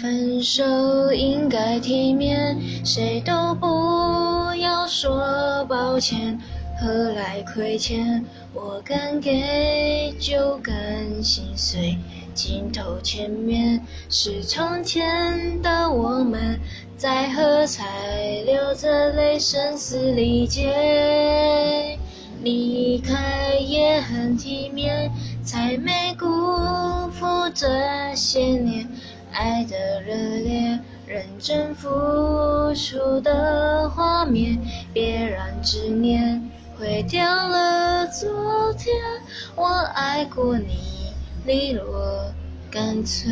分手应该体面，谁都不要说抱歉，何来亏欠？我敢给就敢心碎，镜头前面是从前的我们，在喝彩，流着泪，声嘶力竭。离开也很体面，才没辜负这些年。爱的热烈，认真付出的画面，别让执念毁掉了昨天。我爱过你，利落干脆。